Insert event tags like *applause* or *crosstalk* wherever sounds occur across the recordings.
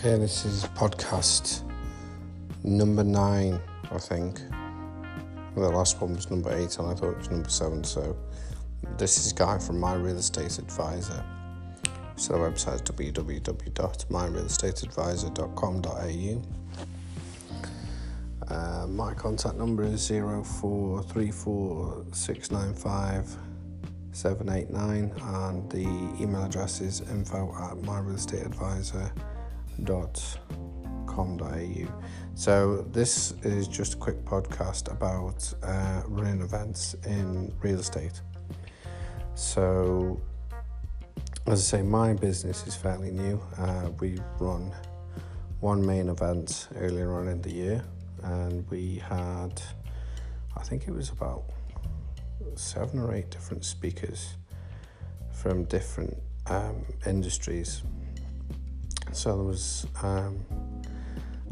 Okay, this is podcast number nine, I think. The last one was number eight, and I thought it was number seven. So, this is Guy from My Real Estate Advisor. So, the website is www.myrealestateadvisor.com.au. Uh, my contact number is 0434695789 and the email address is info at myrealestateadvisor.com.au. So, this is just a quick podcast about uh, running events in real estate. So, as I say, my business is fairly new. Uh, we run one main event earlier on in the year and we had, I think it was about seven or eight different speakers from different um, industries. So there was, um,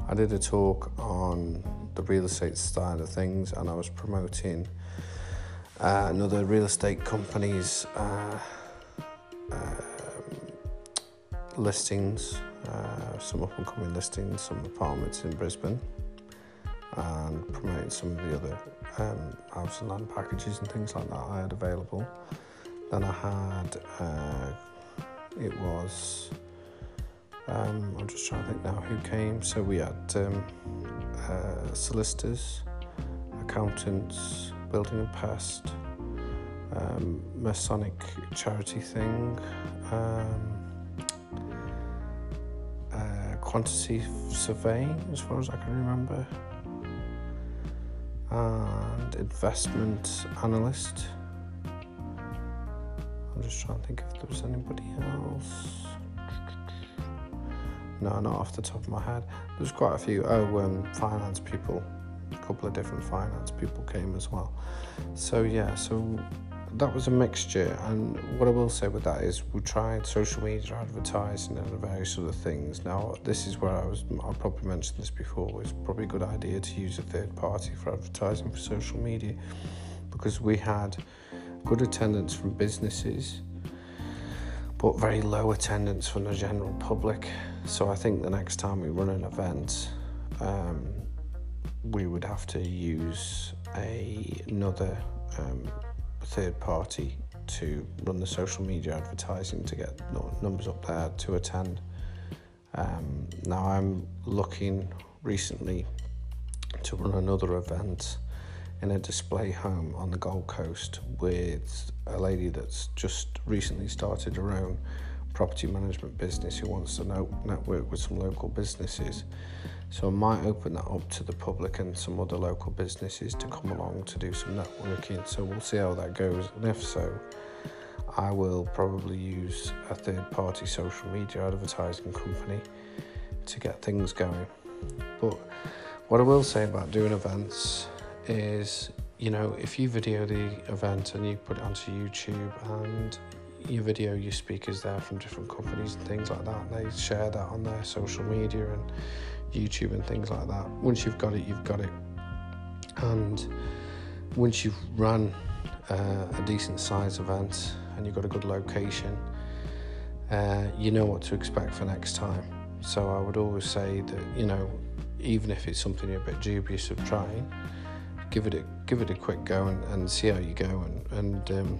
I did a talk on the real estate side of things, and I was promoting uh, another real estate company's uh, uh, listings, some up and coming listings, some apartments in Brisbane and promoting some of the other um, house and land packages and things like that I had available. Then I had, uh, it was, um, I'm just trying to think now who came. So we had um, uh, solicitors, accountants, building and pest, um, Masonic charity thing, um, uh, quantity surveying, as far as I can remember and investment analyst. I'm just trying to think if there was anybody else. No, not off the top of my head. There's quite a few. Oh, um, finance people. A couple of different finance people came as well. So yeah, so that was a mixture. And what I will say with that is we tried social media advertising and various other things. Now, this is where I was, I probably mentioned this before, it's probably a good idea to use a third party for advertising for social media because we had good attendance from businesses but very low attendance from the general public. So I think the next time we run an event, um, we would have to use a, another um, third party to run the social media advertising to get numbers up there to attend. Um, now I'm looking recently to run another event in a display home on the Gold Coast with a lady that's just recently started her own property management business who wants to network with some local businesses. So I might open that up to the public and some other local businesses to come along to do some networking. So we'll see how that goes. And if so, I will probably use a third party social media advertising company to get things going. But what I will say about doing events is, you know, if you video the event and you put it onto YouTube and you video your speakers there from different companies and things like that, they share that on their social media and YouTube and things like that. Once you've got it, you've got it. And once you've run uh, a decent size event and you've got a good location, uh, you know what to expect for next time. So I would always say that you know, even if it's something you're a bit dubious of trying, give it a give it a quick go and, and see how you go and and um,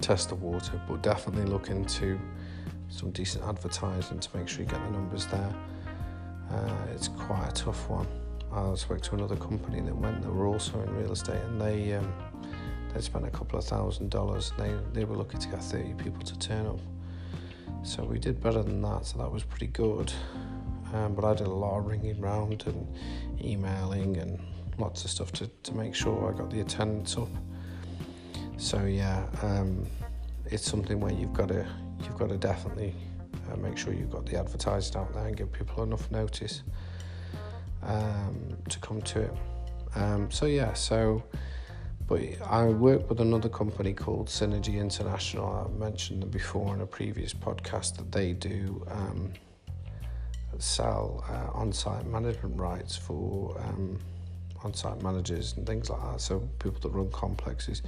test the water. But definitely look into some decent advertising to make sure you get the numbers there. Uh, it's quite a tough one. I spoke to another company that went that were also in real estate, and they um, they spent a couple of thousand dollars. They they were looking to get 30 people to turn up. So we did better than that. So that was pretty good. Um, but I did a lot of ringing round and emailing and lots of stuff to, to make sure I got the attendance up. So yeah, um, it's something where you've got to you've got to definitely uh, make sure you've got the advertising out there and give people enough notice um, to come to it. Um, so yeah, so but I work with another company called Synergy International. I mentioned them before in a previous podcast that they do um, sell uh, on-site management rights for um, on-site managers and things like that. So people that run complexes,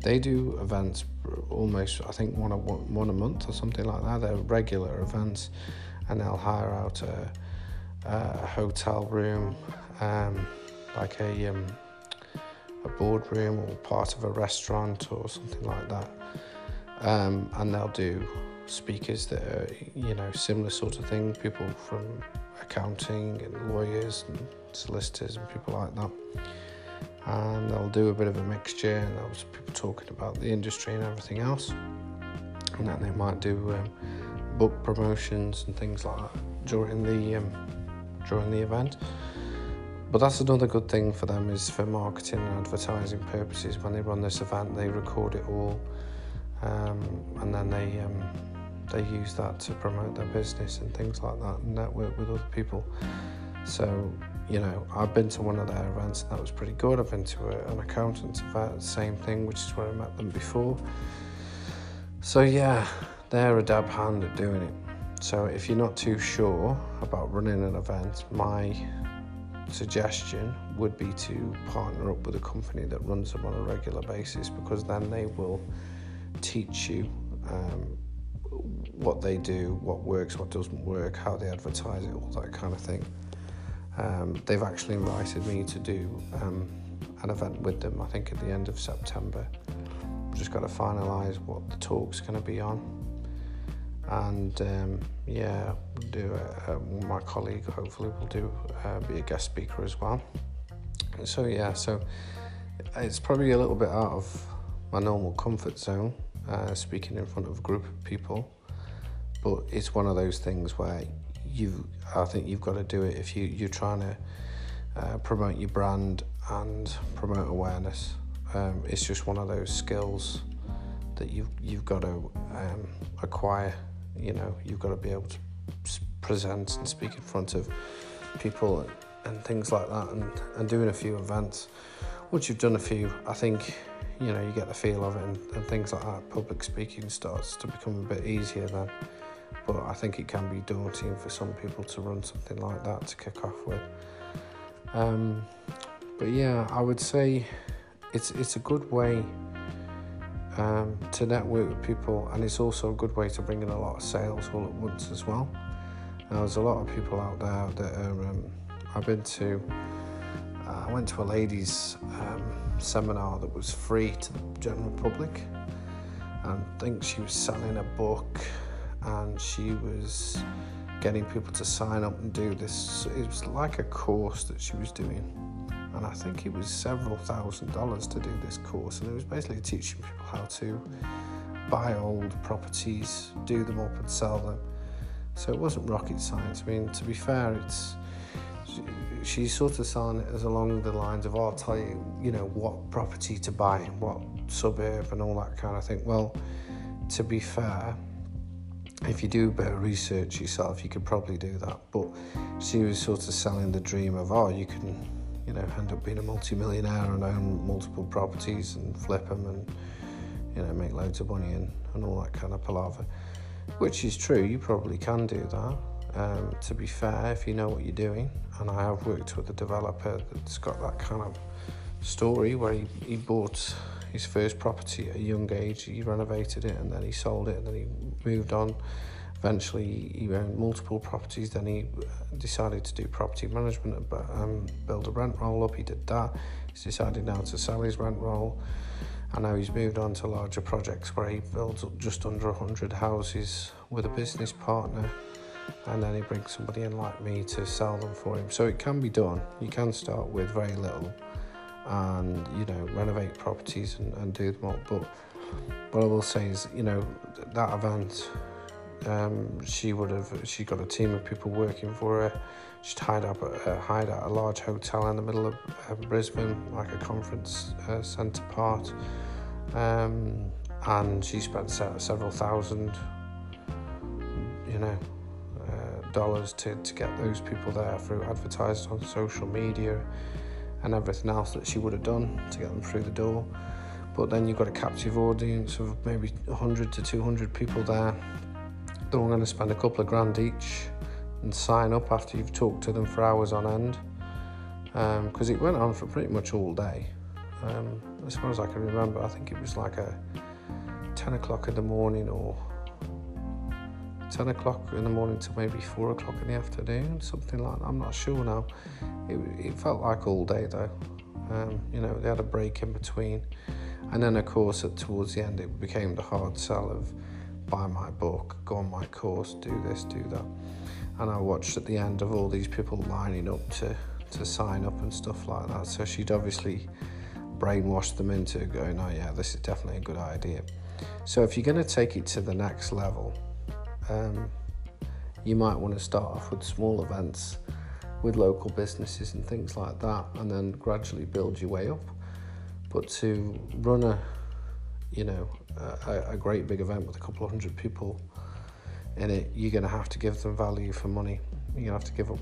they do events almost I think one a one a month or something like that. They're regular events, and they'll hire out a, a hotel room, um, like a um, a boardroom or part of a restaurant or something like that, um, and they'll do speakers that are you know similar sort of thing, people from accounting and lawyers and solicitors and people like that. And they'll do a bit of a mixture, and there'll be people talking about the industry and everything else. And then they might do um, book promotions and things like that during the um, during the event. But that's another good thing for them is for marketing and advertising purposes. When they run this event, they record it all, um, and then they um, they use that to promote their business and things like that, and network with other people. So, you know, I've been to one of their events and that was pretty good. I've been to a, an accountant's event, same thing, which is where I met them before. So yeah, they're a dab hand at doing it. So if you're not too sure about running an event, my suggestion would be to partner up with a company that runs them on a regular basis because then they will teach you um, what they do, what works, what doesn't work, how they advertise it, all that kind of thing. Um, they've actually invited me to do um, an event with them, I think at the end of September. We've just got to finalise what the talk's going to be on. And um, yeah, we'll do my colleague hopefully will do uh, be a guest speaker as well. So yeah, so it's probably a little bit out of my normal comfort zone, uh, speaking in front of a group of people but it's one of those things where you I think you've got to do it if you you're trying to uh, promote your brand and promote awareness. Um, it's just one of those skills that you've you've got to um, acquire. You know, you've got to be able to present and speak in front of people and, things like that, and, and doing a few events. Once you've done a few, I think you know you get the feel of it, and, and things like that. Public speaking starts to become a bit easier then but I think it can be daunting for some people to run something like that to kick off with. Um, but yeah, I would say it's it's a good way um, to network with people, and it's also a good way to bring in a lot of sales all at once as well. Now, there's a lot of people out there that are, um, I've been to. Uh, I went to a ladies' um, seminar that was free to the general public, and I think she was selling a book and she was getting people to sign up and do this. It was like a course that she was doing, and I think it was several thousand dollars to do this course. And it was basically teaching people how to buy old properties, do them up, and sell them. So it wasn't rocket science. I mean, to be fair, it's she's sort of selling it as along the lines of, oh, I'll tell you, you know, what property to buy, what suburb, and all that kind of thing. Well, to be fair, if you do a bit of research yourself, you could probably do that. But she was sort of selling the dream of, oh, you can, you know, end up being a multi-millionaire and own multiple properties and flip them and, you know, make loads of money and, and all that kind of palaver. Which is true, you probably can do that. Um, to be fair, if you know what you're doing, and I have worked with a developer that's got that kind of story where he, he bought his first property at a young age. He renovated it and then he sold it and then he moved on. Eventually, he owned multiple properties. Then he decided to do property management, but um, build a rent roll up. He did that. He's decided now to sell his rent roll. And now he's moved on to larger projects where he builds up just under 100 houses with a business partner. And then he brings somebody in like me to sell them for him. So it can be done. You can start with very little and you know renovate properties and, and do them up. But what I will say is, you know, that event, um, she would have she got a team of people working for her. She'd hide up uh, hide at a large hotel in the middle of uh, Brisbane, like a conference uh, centre part, um, and she spent several thousand, you know, uh, dollars to, to get those people there through advertising on social media and everything else that she would have done to get them through the door. But then you've got a captive audience of maybe 100 to 200 people there. They're all going to spend a couple of grand each and sign up after you've talked to them for hours on end. Because um, it went on for pretty much all day. Um, as far as I can remember, I think it was like a 10 o'clock in the morning or 10 o'clock in the morning to maybe 4 o'clock in the afternoon, something like that. I'm not sure now. It, it felt like all day though. Um, you know, they had a break in between. And then, of course, at, towards the end, it became the hard sell of buy my book, go on my course, do this, do that. And I watched at the end of all these people lining up to, to sign up and stuff like that. So she'd obviously brainwashed them into going, oh, yeah, this is definitely a good idea. So if you're going to take it to the next level, um, you might want to start off with small events with local businesses and things like that, and then gradually build your way up. But to run a, you know, a, a great big event with a couple of hundred people in it, you're going to have to give them value for money. You're going to have to give up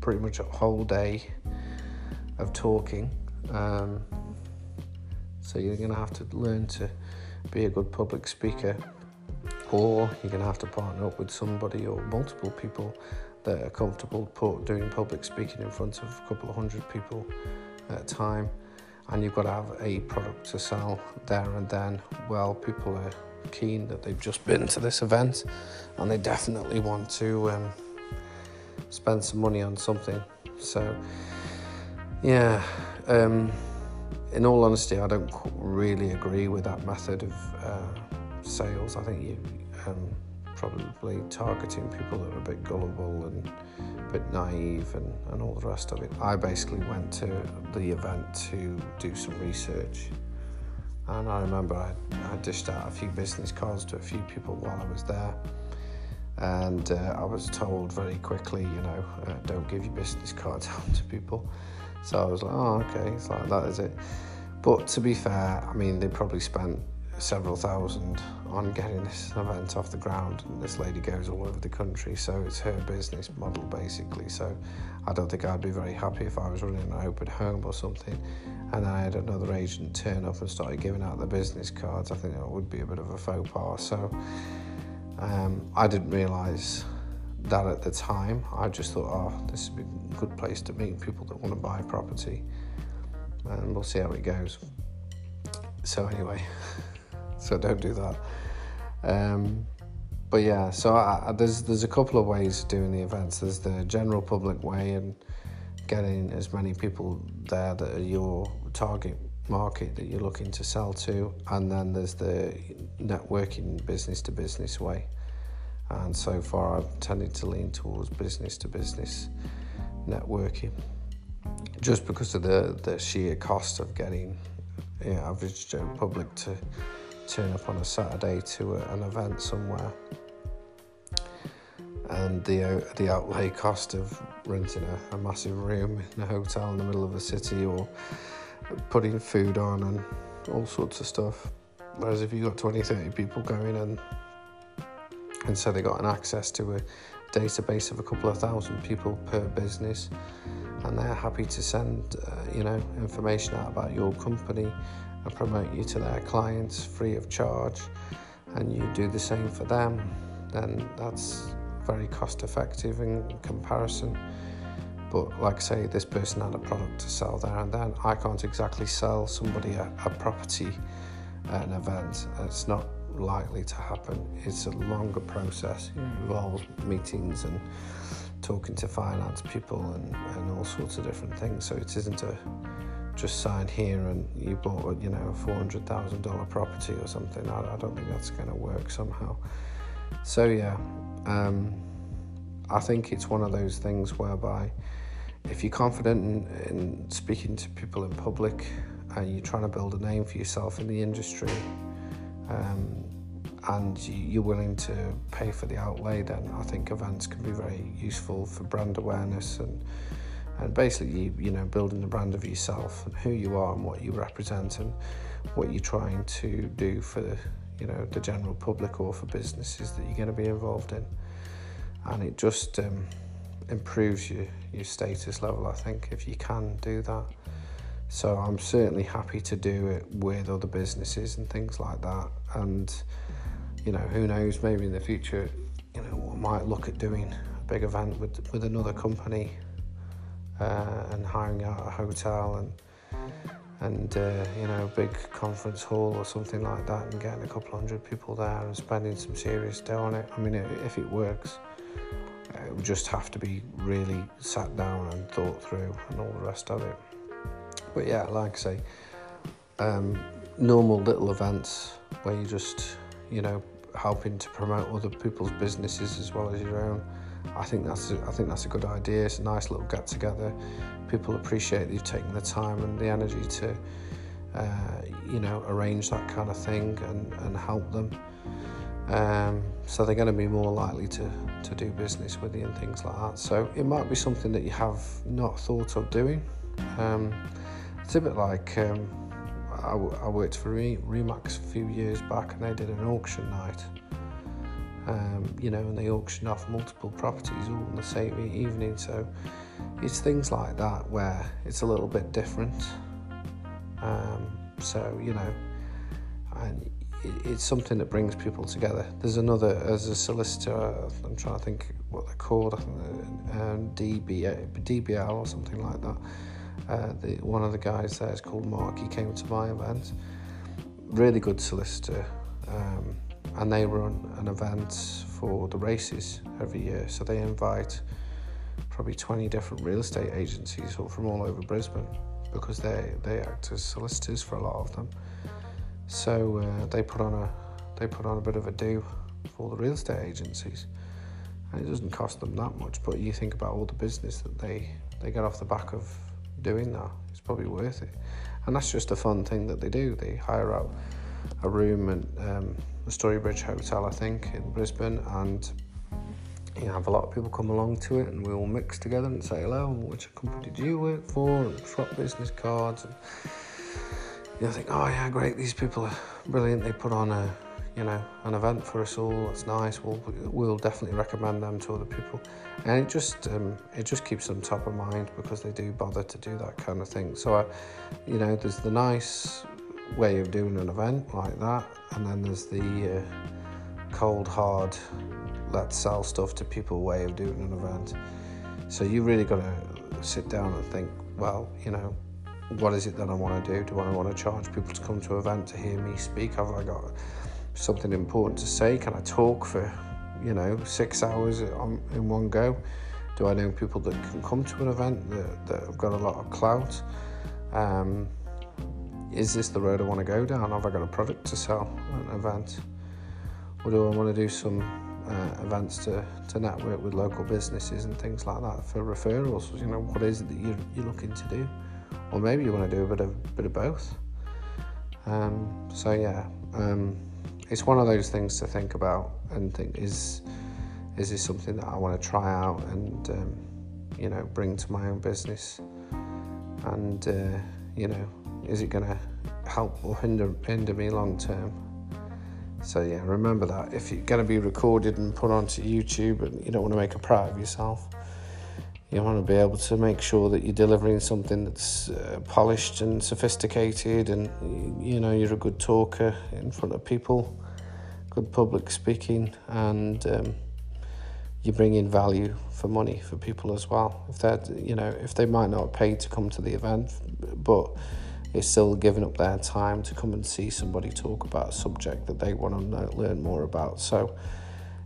pretty much a whole day of talking. Um, so you're going to have to learn to be a good public speaker, or you're going to have to partner up with somebody or multiple people that are comfortable doing public speaking in front of a couple of hundred people at a time. And you've got to have a product to sell there and then. Well, people are keen that they've just been to this event and they definitely want to um, spend some money on something. So, yeah, um, in all honesty, I don't really agree with that method of uh, sales. I think you um, probably targeting people that are a bit gullible and a bit naive and, and all the rest of it. I basically went to the event to do some research. And I remember I, I dished out a few business cards to a few people while I was there. And uh, I was told very quickly, you know, uh, don't give your business cards *laughs* out to people. So I was like, oh, okay, it's like that is it. But to be fair, I mean, they probably spent several thousand on getting this event off the ground and this lady goes all over the country so it's her business model basically. So I don't think I'd be very happy if I was running an open home or something and I had another agent turn up and started giving out the business cards. I think it would be a bit of a faux pas. So um, I didn't realise that at the time. I just thought oh this would be a good place to meet people that want to buy property and we'll see how it goes. So anyway *laughs* so don't do that. Um, but yeah, so I, there's there's a couple of ways of doing the events. There's the general public way and getting as many people there that are your target market that you're looking to sell to, and then there's the networking business to business way. And so far, I've tended to lean towards business to business networking, just because of the the sheer cost of getting you know, average Joe public to turn up on a Saturday to a, an event somewhere, and the uh, the outlay cost of renting a, a massive room in a hotel in the middle of the city or putting food on and all sorts of stuff. Whereas if you got 20, 30 people going and and so they got an access to a database of a couple of thousand people per business and they're happy to send uh, you know information out about your company and promote you to their clients free of charge and you do the same for them, then that's very cost effective in comparison. But like I say, this person had a product to sell there and then. I can't exactly sell somebody a, a property at an event. It's not likely to happen. It's a longer process. It mm. involves meetings and talking to finance people and, and all sorts of different things. So it isn't a just sign here and you bought you know a four hundred thousand dollar property or something. I, I don't think that's going to work somehow. So yeah, um, I think it's one of those things whereby if you're confident in, in speaking to people in public and you're trying to build a name for yourself in the industry. Um, and you're willing to pay for the outlay, then I think events can be very useful for brand awareness and and basically you know building the brand of yourself and who you are and what you represent and what you're trying to do for the you know the general public or for businesses that you're going to be involved in. And it just um, improves your your status level I think if you can do that. So I'm certainly happy to do it with other businesses and things like that. And you know who knows maybe in the future you know I might look at doing a big event with with another company uh, and hiring out a hotel and and uh, you know a big conference hall or something like that and getting a couple hundred people there and spending some serious dough on it. I mean, if it works, it would just have to be really sat down and thought through and all the rest of it. But yeah, like I say, um, normal little events where you just you know helping to promote other people's businesses as well as your own. I think that's a, I think that's a good idea. It's a nice little get together. People appreciate you've taken the time and the energy to, uh, you know, arrange that kind of thing and, and help them. Um, so they're going to be more likely to, to do business with you and things like that. So it might be something that you have not thought of doing. Um, it's a bit like um, I, I worked for Remax a few years back and they did an auction night. Um, you know, and they auction off multiple properties all in the same evening. So it's things like that where it's a little bit different. Um, so you know, and it, it's something that brings people together. There's another as a solicitor. I'm trying to think what they're called. I think um, DBA, DBL or something like that. Uh, the, one of the guys there is called Mark. He came to my event. Really good solicitor. Um, and they run an event for the races every year. So they invite probably 20 different real estate agencies from all over Brisbane because they, they act as solicitors for a lot of them. So uh, they put on a they put on a bit of a do for the real estate agencies. And it doesn't cost them that much, but you think about all the business that they, they get off the back of doing that. It's probably worth it. And that's just a fun thing that they do. They hire out a room and um, the Story Bridge Hotel, I think, in Brisbane, and you have a lot of people come along to it, and we all mix together and say hello. Which company do you work for? And swap business cards. And you think, oh yeah, great. These people are brilliant. They put on a you know, an event for us all. That's nice. We'll we'll definitely recommend them to other people, and it just um, it just keeps them top of mind because they do bother to do that kind of thing. So, I, you know, there's the nice way of doing an event like that, and then there's the uh, cold hard let's sell stuff to people way of doing an event. So you really got to sit down and think, well, you know, what is it that I want to do? Do I want to charge people to come to an event to hear me speak? Have I got something important to say? Can I talk for, you know, six hours in one go? Do I know people that can come to an event that, that have got a lot of clout? Um, is this the road I want to go down? Have I got a product to sell at an event? Or do I want to do some uh, events to, to network with local businesses and things like that for referrals? You know, what is it that you're, you're looking to do? Or maybe you want to do a bit of bit of both. Um, so yeah, um, it's one of those things to think about and think is is this something that I want to try out and um, you know bring to my own business and uh, you know is it going to help or hinder hinder me long term? So yeah remember that. If you're going to be recorded and put onto YouTube and you don't want to make a prat of yourself you want to be able to make sure that you're delivering something that's uh, polished and sophisticated and you know you're a good talker in front of people good public speaking and um, you bring in value for money for people as well. If they're you know if they might not pay to come to the event but it's still giving up their time to come and see somebody talk about a subject that they want to learn more about so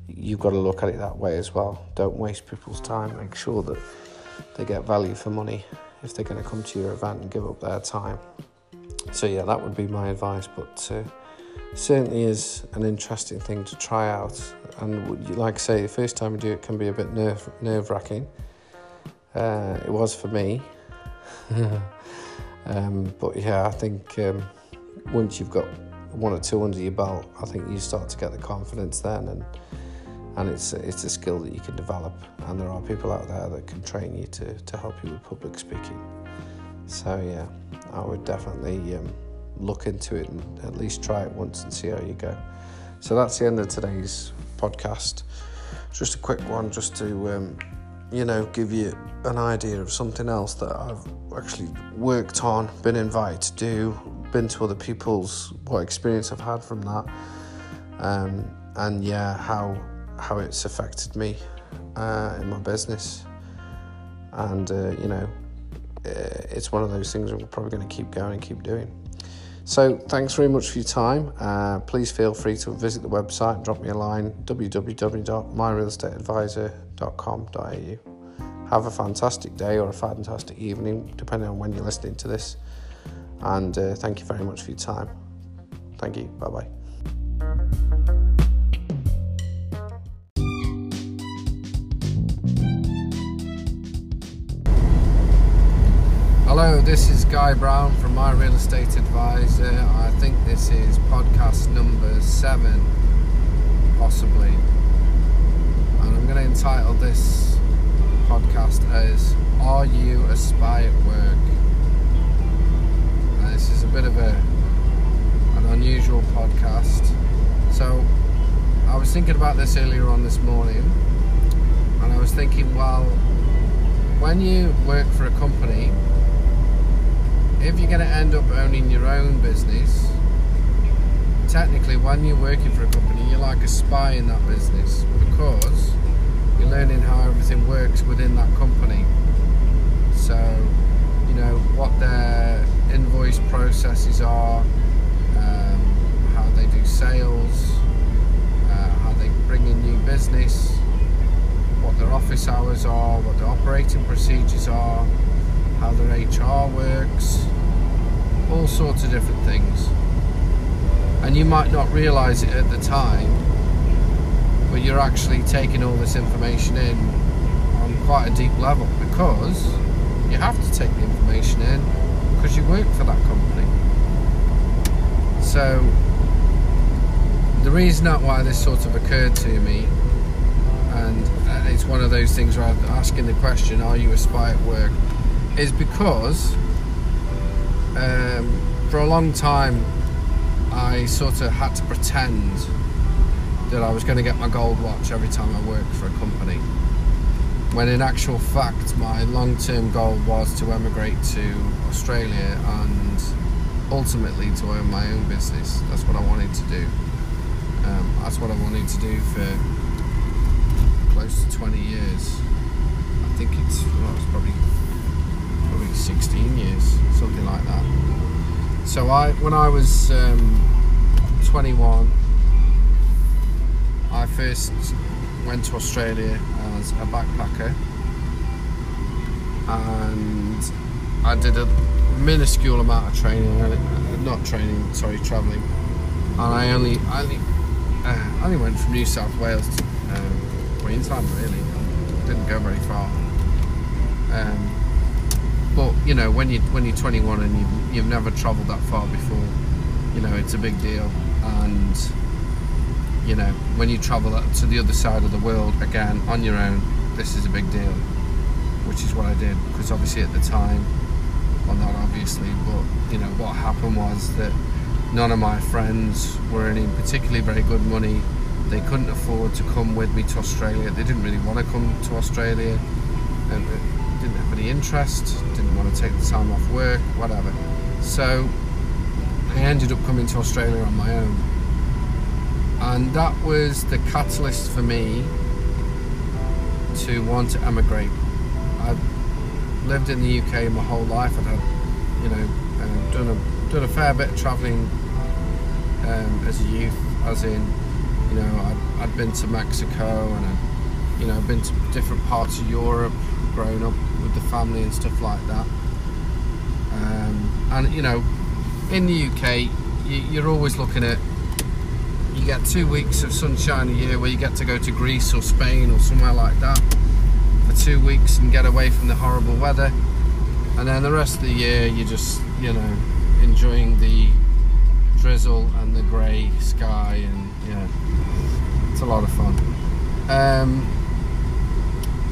you've got to look at it that way as well. Don't waste people's time. Make sure that they get value for money if they're going to come to your event and give up their time. So, yeah, that would be my advice. But uh, certainly is an interesting thing to try out. And like I say, the first time you do it can be a bit nerve nerve wracking. Uh, it was for me. *laughs* um, but yeah, I think um, once you've got one or two under your belt, I think you start to get the confidence then and and it's it's a skill that you can develop. And there are people out there that can train you to, to help you with public speaking. So yeah I would definitely um, look into it and at least try it once and see how you go. So that's the end of today's podcast. Just a quick one just to um, you know give you an idea of something else that I've actually worked on been invited to do been to other people's what experience I've had from that um, and yeah how how it's affected me uh, in my business. And, uh, you know, uh, it's one of those things we're probably going to keep going and keep doing. So, thanks very much for your time. Uh, please feel free to visit the website and drop me a line www.myrealestateadvisor.com.au. Have a fantastic day or a fantastic evening, depending on when you're listening to this. And uh, thank you very much for your time. Thank you. Bye bye. Hello, this is Guy Brown from My Real Estate Advisor. I think this is podcast number seven, possibly. I'm going to entitle this podcast as Are You a Spy at Work? This is a bit of a an unusual podcast. So I was thinking about this earlier on this morning, and I was thinking, well, when you work for a company, if you're going to end up owning your own business, technically, when you're working for a company, you're like a spy in that business because you're learning how everything works within that company. So, you know, what their invoice processes are, um, how they do sales, uh, how they bring in new business, what their office hours are, what their operating procedures are how their HR works, all sorts of different things. And you might not realize it at the time, but you're actually taking all this information in on quite a deep level because you have to take the information in because you work for that company. So, the reason that why this sort of occurred to me, and it's one of those things where I'm asking the question, Are you a spy at work? is because um, for a long time I sort of had to pretend that I was going to get my gold watch every time I worked for a company. When in actual fact, my long term goal was to emigrate to Australia and ultimately to own my own business. That's what I wanted to do. Um, that's what I wanted to do for close to 20 years. I think it's, well, it's probably probably 16 years, something like that. So I, when I was um, 21, I first went to Australia as a backpacker, and I did a minuscule amount of training, uh, not training, sorry, travelling, and I only, I only, uh, only went from New South Wales to um, Queensland, really. Didn't go very far. Um, but you know when you when you're 21 and you, you've never travelled that far before you know it's a big deal and you know when you travel to the other side of the world again on your own this is a big deal which is what I did because obviously at the time well not obviously but you know what happened was that none of my friends were earning particularly very good money they couldn't afford to come with me to Australia they didn't really want to come to Australia and didn't have any interest, didn't want to take the time off work, whatever. So I ended up coming to Australia on my own. And that was the catalyst for me to want to emigrate. I've lived in the UK my whole life. I've had, you know, uh, done a done a fair bit of travelling um, as a youth, as in, you know, I'd, I'd been to Mexico and I'd, you know, been to different parts of Europe, grown up with the family and stuff like that. Um, and you know, in the UK, you, are always looking at you get two weeks of sunshine a year where you get to go to Greece or Spain or somewhere like that for two weeks and get away from the horrible weather. And then the rest of the year, you're just, you know, enjoying the drizzle and the grey sky, and yeah, it's a lot of fun. Um,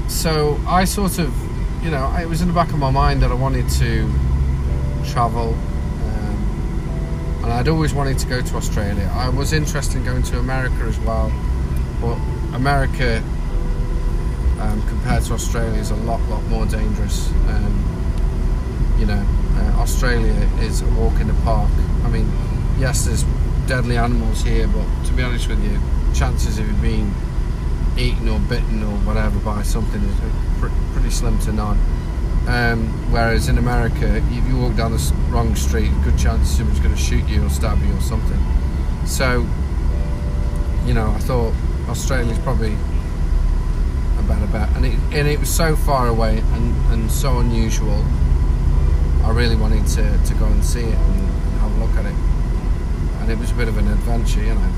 so I sort of you know, it was in the back of my mind that I wanted to travel, and I'd always wanted to go to Australia. I was interested in going to America as well, but America um, compared to Australia is a lot, lot more dangerous. Um, you know, uh, Australia is a walk in the park. I mean, yes, there's deadly animals here, but to be honest with you, chances of you being eaten or bitten or whatever by something is pretty slim to none. Um, whereas in America, if you walk down the wrong street, good chance someone's going to shoot you or stab you or something. So, you know, I thought Australia's probably a better bet, and it and it was so far away and, and so unusual. I really wanted to, to go and see it and, and have a look at it, and it was a bit of an adventure, you know.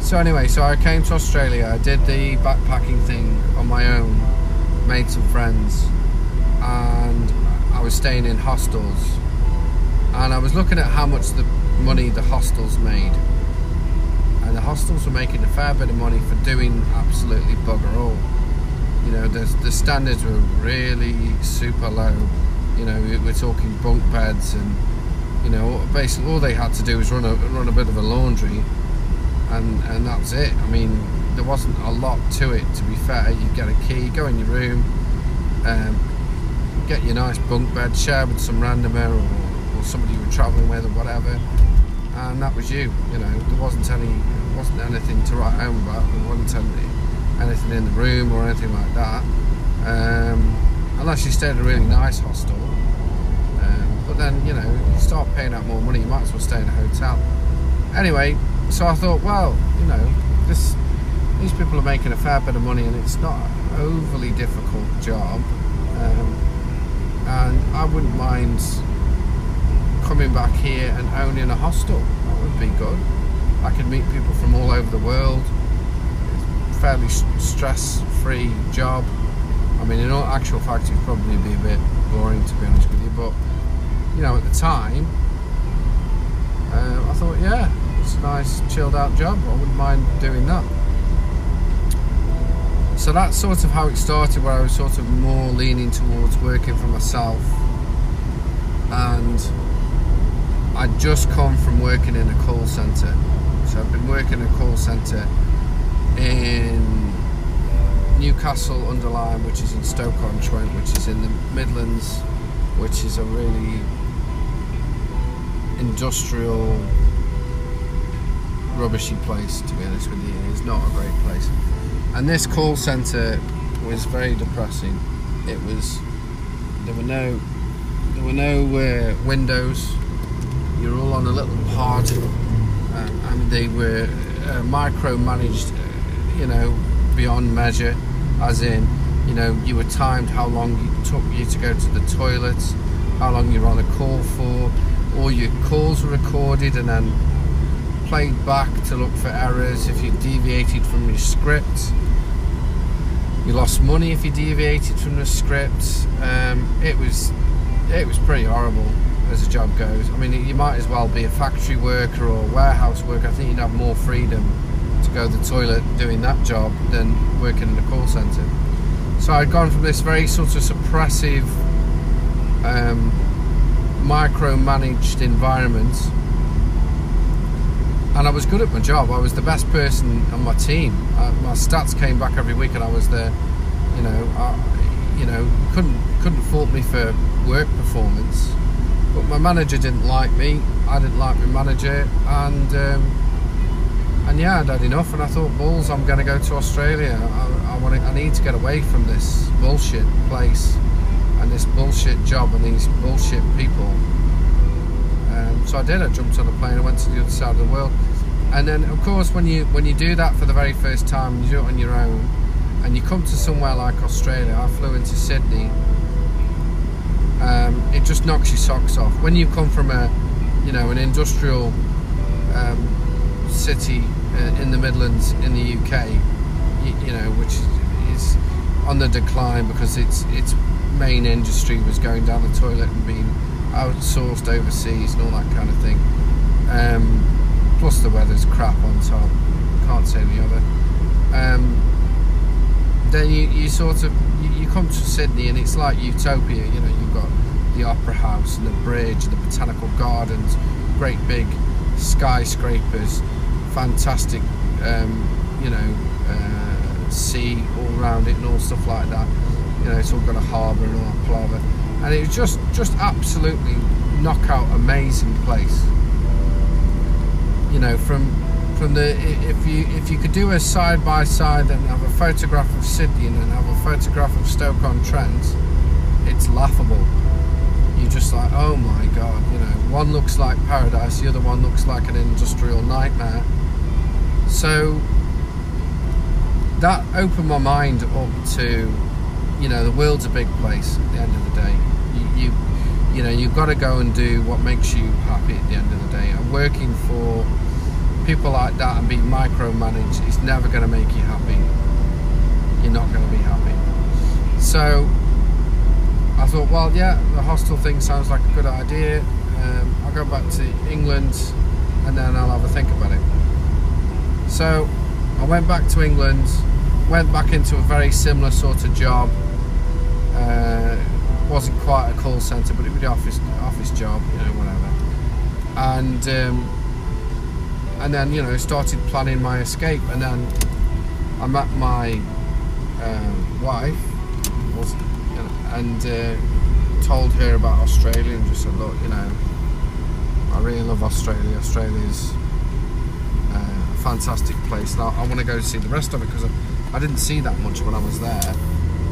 So anyway, so I came to Australia. I did the backpacking thing on my own, made some friends, and I was staying in hostels. And I was looking at how much the money the hostels made, and the hostels were making a fair bit of money for doing absolutely bugger all. You know, the the standards were really super low. You know, we're talking bunk beds and you know, basically all they had to do was run a run a bit of a laundry and and that's it. I mean, there wasn't a lot to it. To be fair, you get a key, go in your room, um, get your nice bunk bed, share with some randomer or, or somebody you were travelling with or whatever, and that was you. You know, there wasn't any, wasn't anything to write home about. There wasn't any, anything in the room or anything like that, um, unless you stayed in a really nice hostel. Um, but then, you know, you start paying out more money, you might as well stay in a hotel. Anyway, so I thought, well, you know, this these people are making a fair bit of money, and it's not an overly difficult job, um, and I wouldn't mind coming back here and owning a hostel. That would be good. I could meet people from all over the world. It's fairly stress-free job. I mean, in all actual fact, it'd probably be a bit boring to be honest with you, but you know, at the time, uh, I thought, yeah, it's a nice chilled out job. I wouldn't mind doing that. So that's sort of how it started, where I was sort of more leaning towards working for myself. And I'd just come from working in a call centre. So I've been working in a call centre in Newcastle under Lyme, which is in Stoke-on-Trent, which is in the Midlands, which is a really industrial rubbishy place, to be honest with you. It's not a great place. And this call centre was very depressing. It was there were no there were no uh, windows. You're all on a little pod, um, and they were uh, micromanaged, uh, you know, beyond measure. As in, you know, you were timed how long it took you to go to the toilets, how long you were on a call for. All your calls were recorded and then played back to look for errors if you deviated from your script. You lost money if you deviated from the script. Um, it was it was pretty horrible as a job goes. I mean, you might as well be a factory worker or warehouse worker. I think you'd have more freedom to go to the toilet doing that job than working in a call centre. So I'd gone from this very sort of suppressive, um, micromanaged environment and I was good at my job. I was the best person on my team. Uh, my stats came back every week, and I was the, you know, I, you know, couldn't couldn't fault me for work performance. But my manager didn't like me. I didn't like my manager, and um, and yeah, I'd had enough. And I thought, balls, I'm going to go to Australia. I, I want, I need to get away from this bullshit place and this bullshit job and these bullshit people. Um, so I did. I jumped on a plane. I went to the other side of the world. And then, of course, when you when you do that for the very first time, and you do it on your own, and you come to somewhere like Australia. I flew into Sydney. Um, it just knocks your socks off. When you come from a, you know, an industrial um, city uh, in the Midlands in the UK, you, you know, which is on the decline because its its main industry was going down the toilet and being outsourced overseas and all that kind of thing. Um, plus the weather's crap on top. Can't say any other. Um, then you, you sort of you, you, come to Sydney and it's like utopia. You know, you've got the Opera House and the bridge, and the botanical gardens, great big skyscrapers, fantastic, um, you know, uh, sea all around it and all stuff like that. You know, it's all got a harbour and all that palaver and it was just just absolutely knockout amazing place you know from from the if you if you could do a side by side and have a photograph of Sydney and then have a photograph of Stoke on Trent it's laughable. You're just like, oh my god, you know, one looks like paradise, the other one looks like an industrial nightmare. So that opened my mind up to, you know, the world's a big place at the end of the day. You, you, you know, you've got to go and do what makes you happy at the end of the day. And working for people like that and being micromanaged is never going to make you happy. You're not going to be happy. So I thought, well, yeah, the hostel thing sounds like a good idea. Um, I'll go back to England and then I'll have a think about it. So I went back to England, went back into a very similar sort of job. Uh, wasn't quite a call centre, but it was the office office job, you know, whatever. And um, and then you know started planning my escape, and then I met my uh, wife, was, you know, and uh, told her about Australia, and just said, look, you know, I really love Australia. Australia's uh, a fantastic place. And I, I want to go see the rest of it because I, I, didn't see that much when I was there.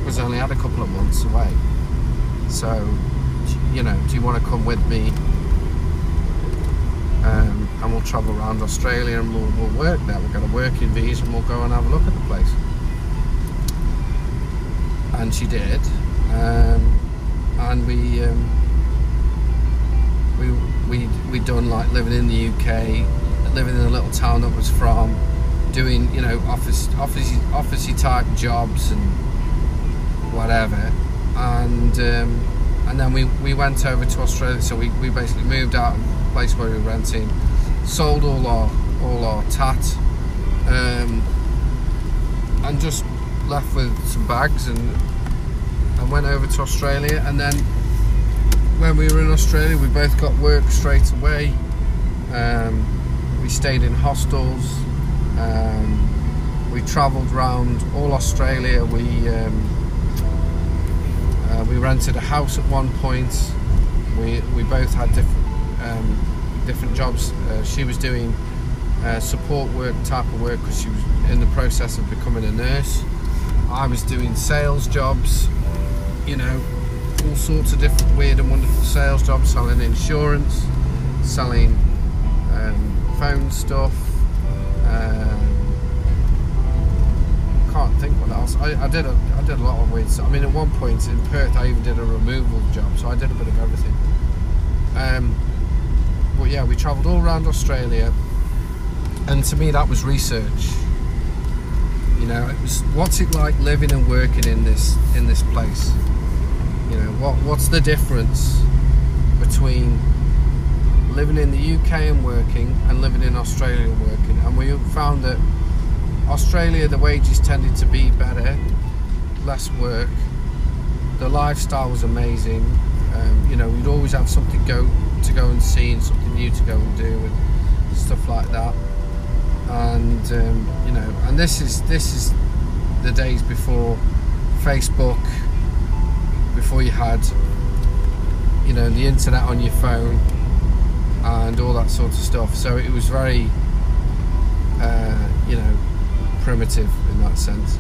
Because I only had a couple of months away. So, you know, do you want to come with me? Um, and we'll travel around Australia and we'll, we'll work there. We'll get a working visa and we'll go and have a look at the place. And she did. Um, and we, um, we we we done like living in the UK living in a little town that was from, doing you know office office officey type jobs and whatever, and um, and then we we went over to Australia. So we, we basically moved out of the place where we were renting, sold all our all our tat, um, and just left with some bags and and went over to Australia. And then when we were in Australia, we both got work straight away. Um, we stayed in hostels. Um, we travelled around all Australia. We um, uh, we rented a house at one point. We we both had different um, different jobs. Uh, she was doing uh, support work type of work because she was in the process of becoming a nurse. I was doing sales jobs. You know, all sorts of different weird and wonderful sales jobs, selling insurance, selling um, phone stuff. Um, can't think what else. I, I, did a did a lot of weird. I mean, at one point in Perth, I even did a removal job, so I did a bit of everything. Um, but yeah, we travelled all around Australia, and to me, that was research. You know, it was what's it like living and working in this in this place. You know, what what's the difference between living in the UK and working, and living in Australia and working. And we found that Australia, the wages tended to be better, less work. The lifestyle was amazing. Um, you know, we'd always have something go to go and see and something new to go and do and stuff like that. And um, you know, and this is this is the days before Facebook, before you had you know the internet on your phone and all that sort of stuff. So it was very, uh, you know, primitive in that sense.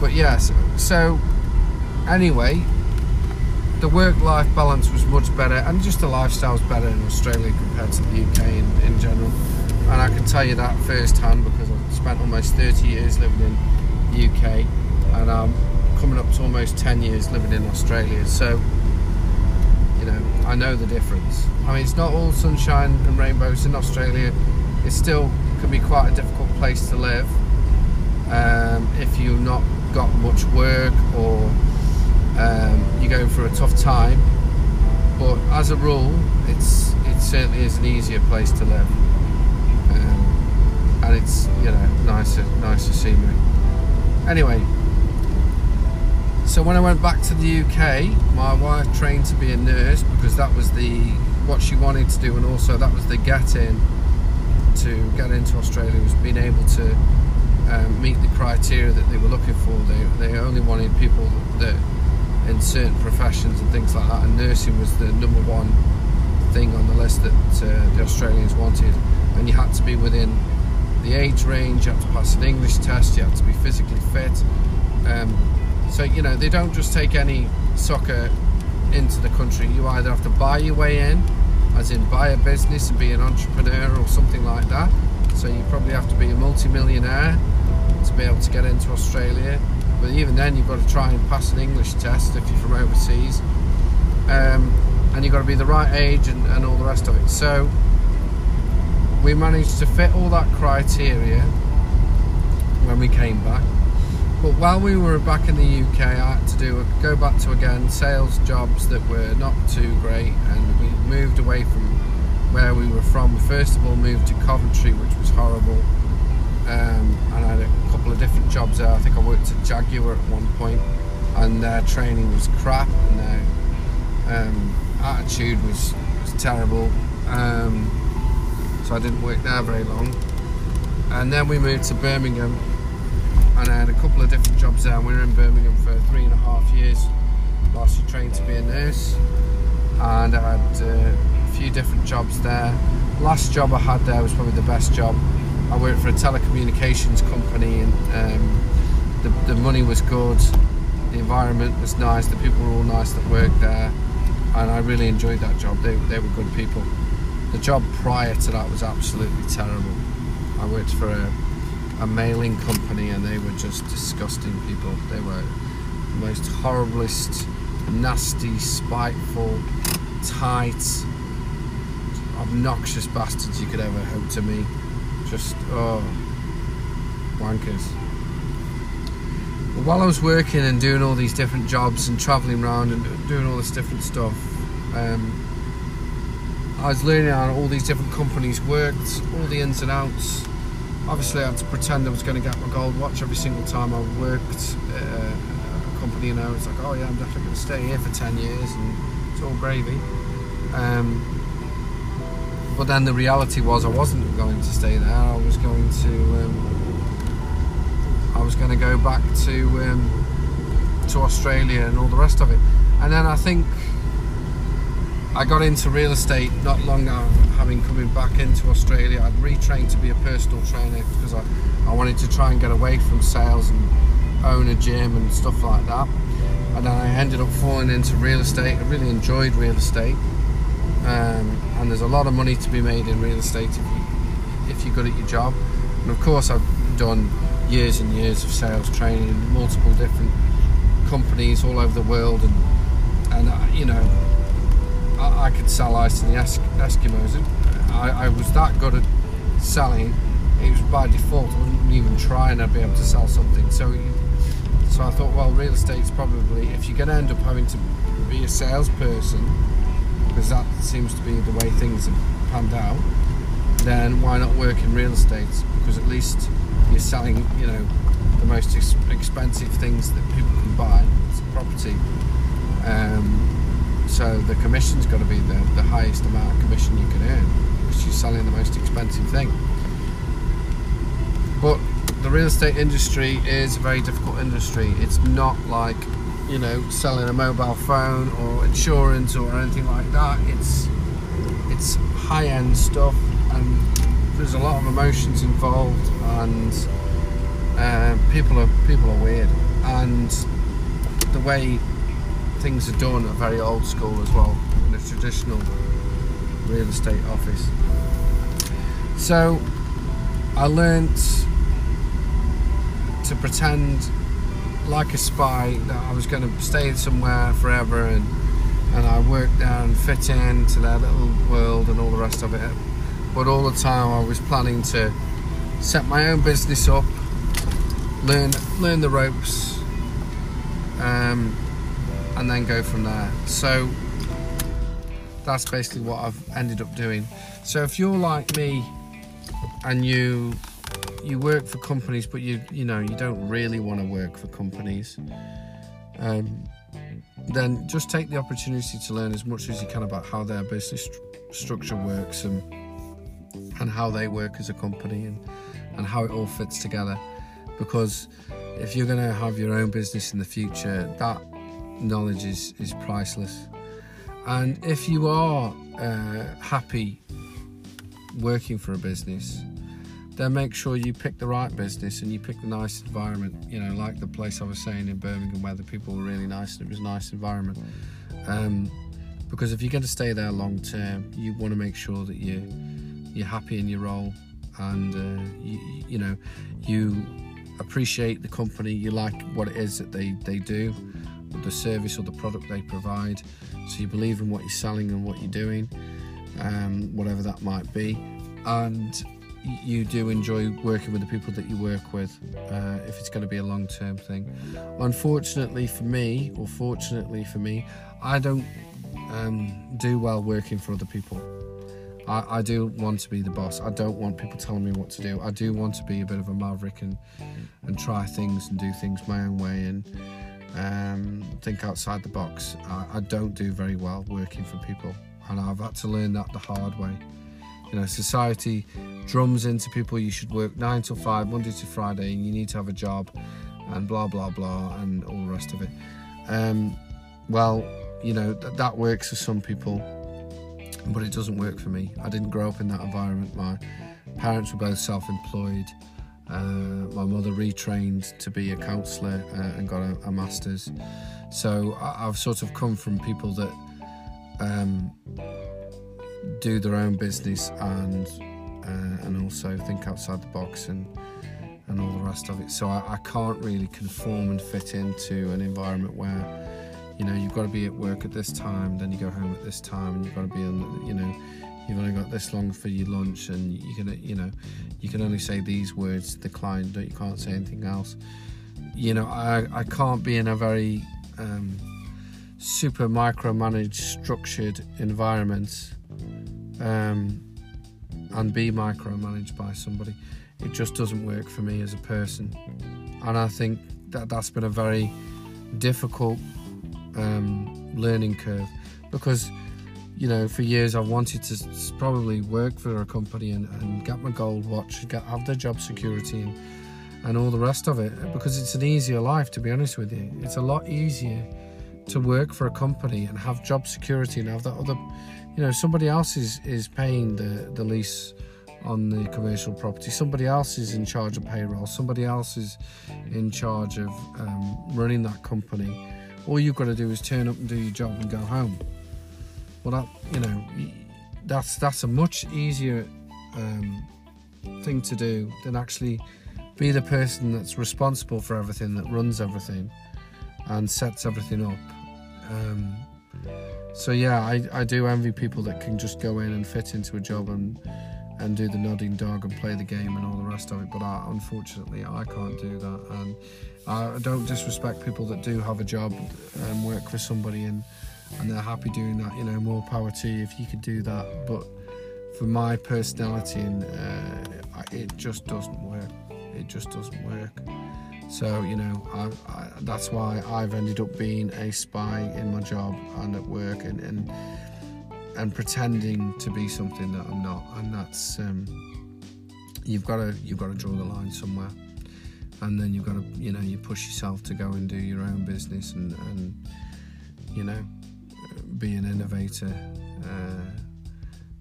But yes, so anyway, the work-life balance was much better, and just the lifestyle was better in Australia compared to the UK in, in general. And I can tell you that firsthand because I've spent almost 30 years living in the UK, and I'm coming up to almost 10 years living in Australia. So you know, I know the difference. I mean, it's not all sunshine and rainbows in Australia. It still can be quite a difficult place to live um, if you've not got much work or um, you're going through a tough time. But as a rule, it's it certainly is an easier place to live, um, and it's you know nicer nicer scenery. Anyway, so when I went back to the UK, my wife trained to be a nurse because that was the what she wanted to do, and also that was the get in to get into Australia was being able to um, meet the criteria that they were looking for. They they only wanted people that in certain professions and things like that, and nursing was the number one thing on the list that uh, the Australians wanted. And you had to be within the age range, you had to pass an English test, you had to be physically fit. Um, so, you know, they don't just take any soccer into the country. You either have to buy your way in, as in buy a business and be an entrepreneur or something like that. So you probably have to be a multi-millionaire to be able to get into Australia. But even then, you've got to try and pass an English test if you're from overseas. Um, and you've got to be the right age and, and all the rest of it. So we managed to fit all that criteria when we came back. But while we were back in the UK, I had to do go back to again sales jobs that were not too great, and we moved away from where we were from. We first of all moved to Coventry, which was horrible, um, jobs there. I think I worked at Jaguar at one point, and their training was crap, and their um, attitude was, was terrible. Um, so I didn't work there very long. And then we moved to Birmingham and I had a couple of different jobs there. We were in Birmingham for three and a half years whilst you trained to be a nurse. And I had uh, a few different jobs there. Last job I had there was probably the best job. I worked for a telecommunications company and um, the, the money was good, the environment was nice, the people were all nice that worked there and I really enjoyed that job. They, they were good people. The job prior to that was absolutely terrible. I worked for a, a mailing company and they were just disgusting people. They were the most horriblest, nasty, spiteful, tight, obnoxious bastards you could ever hope to meet. Just, oh, wankers. But while I was working and doing all these different jobs and travelling around and doing all this different stuff, um, I was learning how all these different companies worked, all the ins and outs. Obviously, I had to pretend I was going to get my gold watch every single time I worked at a company. You know, it's like, oh yeah, I'm definitely going to stay here for 10 years and it's all gravy. Um, but then the reality was I wasn't going to stay there. I was going to um, I was going to go back to um, to Australia and all the rest of it. And then I think I got into real estate not long after having coming back into Australia. I'd retrained to be a personal trainer because I, I wanted to try and get away from sales and own a gym and stuff like that. And then I ended up falling into real estate. I really enjoyed real estate. Um, and there's a lot of money to be made in real estate if, you, if you're good at your job. And of course, I've done years and years of sales training in multiple different companies all over the world, and and uh, you know I, I could sell ice to the Eskimos. I, I was that good at selling. It was by default. I wouldn't even try and I'd be able to sell something. So, so I thought, well, real estate's probably if you're going to end up having to be a salesperson, because that seems to be the way things have panned out. Then why not work in real estate? Because at least you're selling, you know, the most ex- expensive things that people can buy. It's property. Um, so the commission's got to be the, the highest amount of commission you can earn because you're selling the most expensive thing. But the real estate industry is a very difficult industry. It's not like, you know, selling a mobile phone or insurance or anything like that. It's it's high-end stuff and there's a lot of emotions involved and uh, people are people are weird and the way things are done are very old school as well in a traditional real estate office. So I learnt to pretend like a spy that I was going to stay somewhere forever and and I worked there and fit into their little world and all the rest of it. But all the time I was planning to set my own business up, learn learn the ropes, um, and then go from there. So that's basically what I've ended up doing. So if you're like me and you you work for companies, but you you know you don't really want to work for companies, um, then just take the opportunity to learn as much as you can about how their business st- structure works and and how they work as a company and and how it all fits together. Because if you're going to have your own business in the future, that knowledge is, is priceless. And if you are uh, happy working for a business, then make sure you pick the right business and you pick the nice environment. You know, like the place I was saying in Birmingham where the people were really nice and it was a nice environment. Um, because if you're going to stay there long term, you want to make sure that you you're happy in your role and uh, you, you know you appreciate the company, you like what it is that they they do, the service or the product they provide. So you believe in what you're selling and what you're doing, um, whatever that might be, and you do enjoy working with the people that you work with uh, if it's going to be a long term thing. Unfortunately for me, or fortunately for me, I don't um, do well working for other people. I, I, do want to be the boss. I don't want people telling me what to do. I do want to be a bit of a maverick and and try things and do things my own way and um, think outside the box. I, I don't do very well working for people, and I've had to learn that the hard way. You know, society drums into people you should work nine till five, Monday to Friday, and you need to have a job, and blah blah blah, and all the rest of it. Um, well, you know that that works for some people, but it doesn't work for me. I didn't grow up in that environment. My parents were both self-employed. Uh, my mother retrained to be a counsellor uh, and got a, a master's. So I, have sort of come from people that um, do their own business and uh, and also think outside the box and and all the rest of it. So I, I, can't really conform and fit into an environment where you know you've got to be at work at this time, then you go home at this time, and you've got to be on you know you've only got this long for your lunch, and you can you know you can only say these words to the client, you can't say anything else. You know I I can't be in a very um, super micromanaged structured environment um, and be micromanaged by somebody. It just doesn't work for me as a person, and I think that that's been a very difficult um, learning curve because you know for years I wanted to probably work for a company and, and get my gold watch, get have the job security and and all the rest of it because it's an easier life to be honest with you. It's a lot easier to work for a company and have job security and have that other you know somebody else is is paying the the lease on the commercial property. Somebody else is in charge of payroll. Somebody else is in charge of um, running that company. All you've got to do is turn up and do your job and go home. Well that you know that's that's a much easier um, thing to do than actually be the person that's responsible for everything that runs everything and sets everything up. Um, so yeah, I, I do envy people that can just go in and fit into a job and and do the nodding dog and play the game and all the rest of it. But I, unfortunately, I can't do that. And I don't disrespect people that do have a job and work for somebody and and they're happy doing that. You know, more power to you if you could do that. But for my personality, and uh, it just doesn't work. It just doesn't work. So you know, I, I, that's why I've ended up being a spy in my job and at work, and and, and pretending to be something that I'm not. And that's um, you've got to you've got to draw the line somewhere, and then you've got to you know you push yourself to go and do your own business and and you know be an innovator. Uh,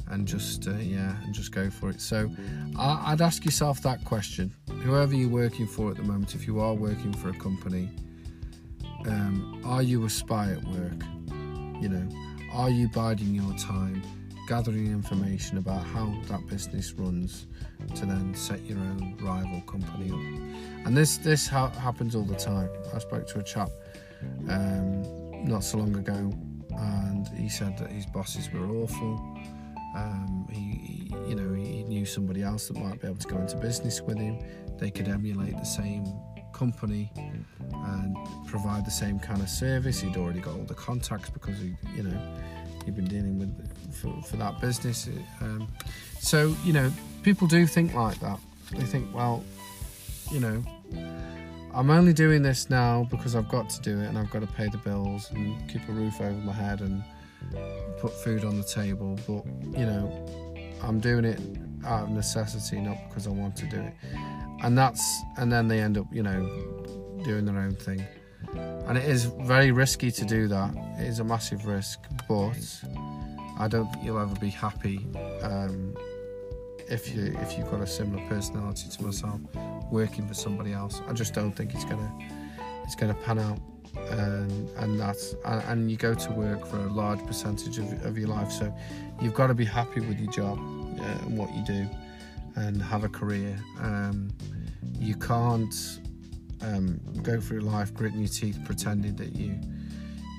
and just uh, yeah and just go for it. So I, would ask yourself that question. Whoever you're working for at the moment if you are working for a company um, are you a spy at work? You know are you biding your time gathering information about how that business runs to then set your own rival company up? And this this ha- happens all the time. I spoke to a chap um, not so long ago and he said that his bosses were awful um, he, he, you know, he knew somebody else that might be able to go into business with him. They could emulate the same company and provide the same kind of service. He'd already got all the contacts because he, you know, he'd been dealing with for, for that business. Um, so you know, people do think like that. They think, well, you know, I'm only doing this now because I've got to do it and I've got to pay the bills and keep a roof over my head and put food on the table, but you know, I'm doing it out of necessity, not because I want to do it. And that's, and then they end up, you know, doing their own thing. And it is very risky to do that. It is a massive risk, but I don't think you'll ever be happy um, if you if you've got a similar personality to myself, working for somebody else. I just don't think it's gonna it's gonna pan out. And and that's and, you go to work for a large percentage of, of your life, so you've got to be happy with your job uh, and what you do, and have a career. Um, you can't um, go through life gritting your teeth, pretending that you,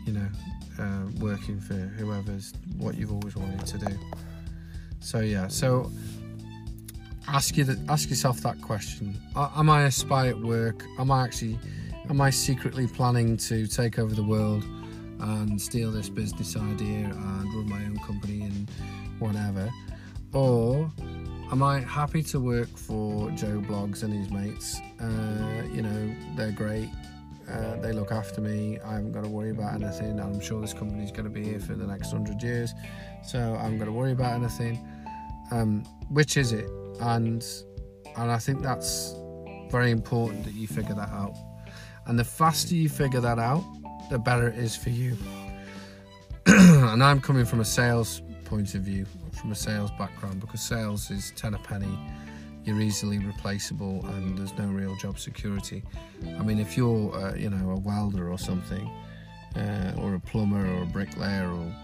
you know, uh, working for whoever's what you've always wanted to do. So yeah, so ask you the, ask yourself that question: Am I a spy at work? Am I actually, am I secretly planning to take over the world and steal this business idea and run my own company and whatever? Or am I happy to work for Joe Bloggs and his mates? Uh, you know, they're great. Uh, they look after me. I haven't got to worry about anything. I'm sure this company's going to be here for the next hundred years, so I haven't got to worry about anything. Um, which is it? And and I think that's very important that you figure that out. And the faster you figure that out, the better it is for you. *clears throat* and I'm coming from a sales point of view, from a sales background, because sales is ten a penny you're easily replaceable and there's no real job security. I mean, if you're, uh, you know, a welder or something, uh, or a plumber or a bricklayer or,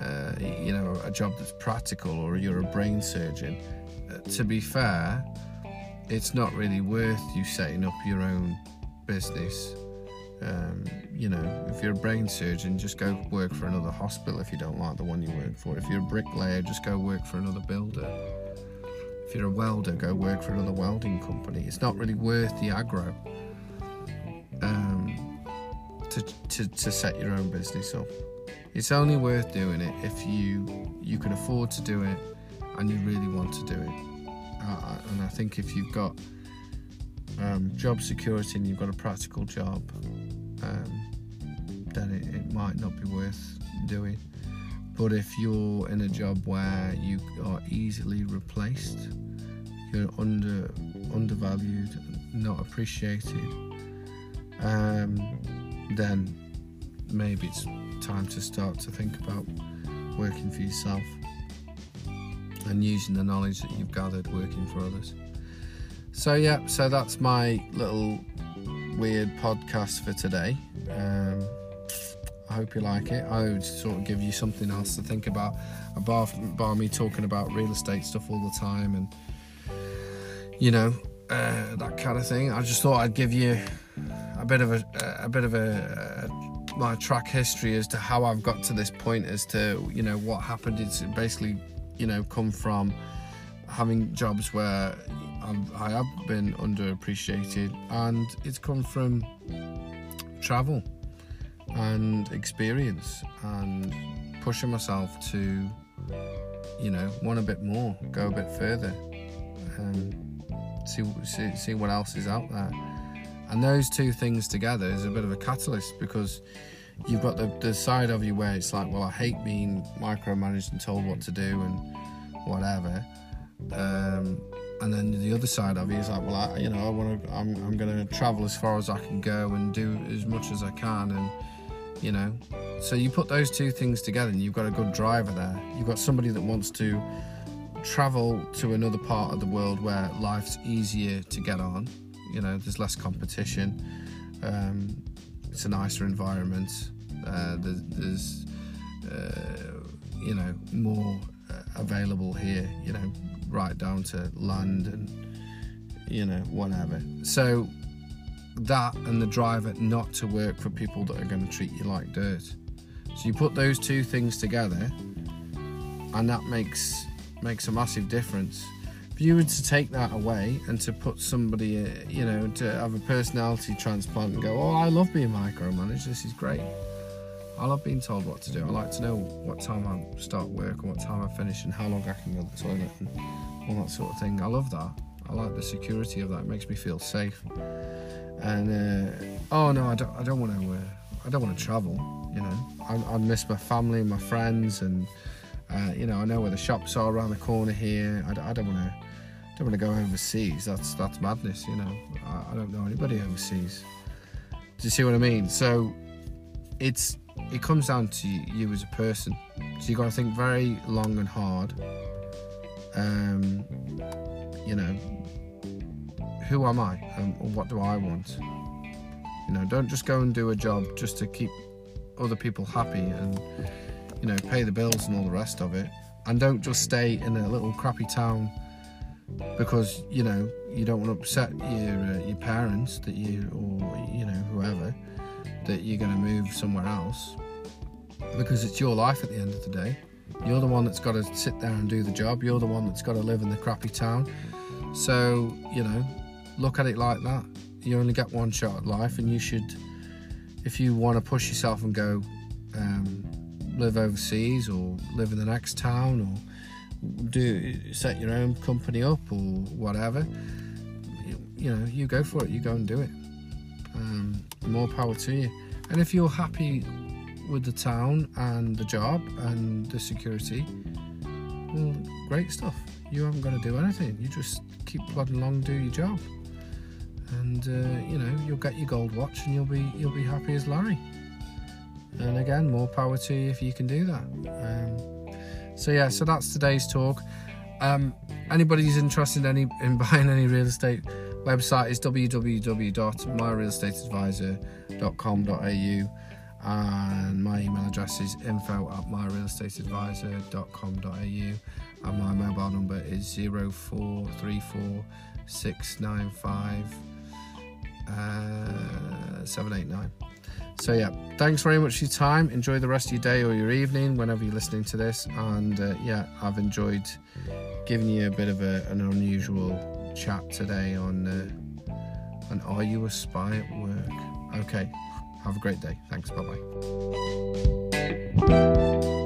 uh, you know, a job that's practical or you're a brain surgeon, uh, to be fair, it's not really worth you setting up your own business. Um, you know, if you're a brain surgeon, just go work for another hospital if you don't like the one you work for. If you're a bricklayer, just go work for another builder if you're a welder, go work for another welding company. It's not really worth the aggro um, to, to, to set your own business up. It's only worth doing it if you you can afford to do it and you really want to do it. Uh, and I think if you've got um, job security and you've got a practical job, um, then it, it might not be worth doing. But if you're in a job where you are easily replaced, you're under undervalued, not appreciated, um, then maybe it's time to start to think about working for yourself and using the knowledge that you've gathered working for others. So yeah, so that's my little weird podcast for today. Um, I hope you like it. I would sort of give you something else to think about, bar, bar me talking about real estate stuff all the time and you know uh, that kind of thing. I just thought I'd give you a bit of a, a bit of a, a, my track history as to how I've got to this point, as to you know what happened. It's basically you know come from having jobs where I'm, I have been underappreciated, and it's come from travel and experience and pushing myself to, you know, want a bit more, go a bit further, and see see, see what else is out there. And those two things together is a bit of a catalyst because you've got the, the side of you where it's like, well, I hate being micromanaged and told what to do and whatever. Um, and then the other side of you is like, well, I, you know, I want to, I'm, I'm going to travel as far as I can go and do as much as I can and you know. So you put those two things together and you've got a good driver there. You've got somebody that wants to travel to another part of the world where life's easier to get on. You know, there's less competition. Um, it's a nicer environment. Uh, there's, there's uh, you know, more uh, available here. You know, right down to land and you know whatever. So that and the driver not to work for people that are going to treat you like dirt. So you put those two things together, and that makes makes a massive difference. If you were to take that away and to put somebody, uh, you know, to have a personality transplant and go, "Oh, I love being micromanaged. This is great. I love being told what to do. I like to know what time I start work and what time I finish and how long I can go to the toilet and all that sort of thing. I love that. I like the security of that. It makes me feel safe and uh, oh no, I don't, I don't want to, uh, I don't want to travel. You know, I, I miss my family, and my friends, and uh, you know, I know where the shops are around the corner here. I, I don't want to, don't want to go overseas. That's that's madness. You know, I, I don't know anybody overseas. Do you see what I mean? So it's it comes down to you as a person. So you got to think very long and hard um, you know, who am I and what do I want? You know, don't just go and do a job just to keep other people happy and you know pay the bills and all the rest of it, and don't just stay in a little crappy town because you know you don't want to upset your uh, your parents that you or you know whoever that you're going to move somewhere else because it's your life at the end of the day. You're the one that's got to sit there and do the job. You're the one that's got to live in the crappy town. So, you know, look at it like that. You only get one shot at life, and you should, if you want to push yourself and go um, live overseas or live in the next town or do set your own company up or whatever, you, you know, you go for it. You go and do it. Um, more power to you. And if you're happy with the town and the job and the security, well, great stuff. You haven't got to do anything. You just keep plodding along, do your job, and uh, you know you'll get your gold watch and you'll be you'll be happy as Larry. And again, more power to you if you can do that. Um, so yeah, so that's today's talk. Um, anybody who's interested in any in *laughs* buying any real estate website is www.myrealestateadvisor.com.au and my email address is info at myrealestateadvisor.com.au and my mobile number is 0434 uh, 789 so yeah thanks very much for your time. Enjoy the rest of your day or your evening whenever you're listening to this and uh, yeah i've enjoyed giving you a bit of a, an unusual chat today on uh, on are you a spy at work okay have a great day. Thanks. Bye bye.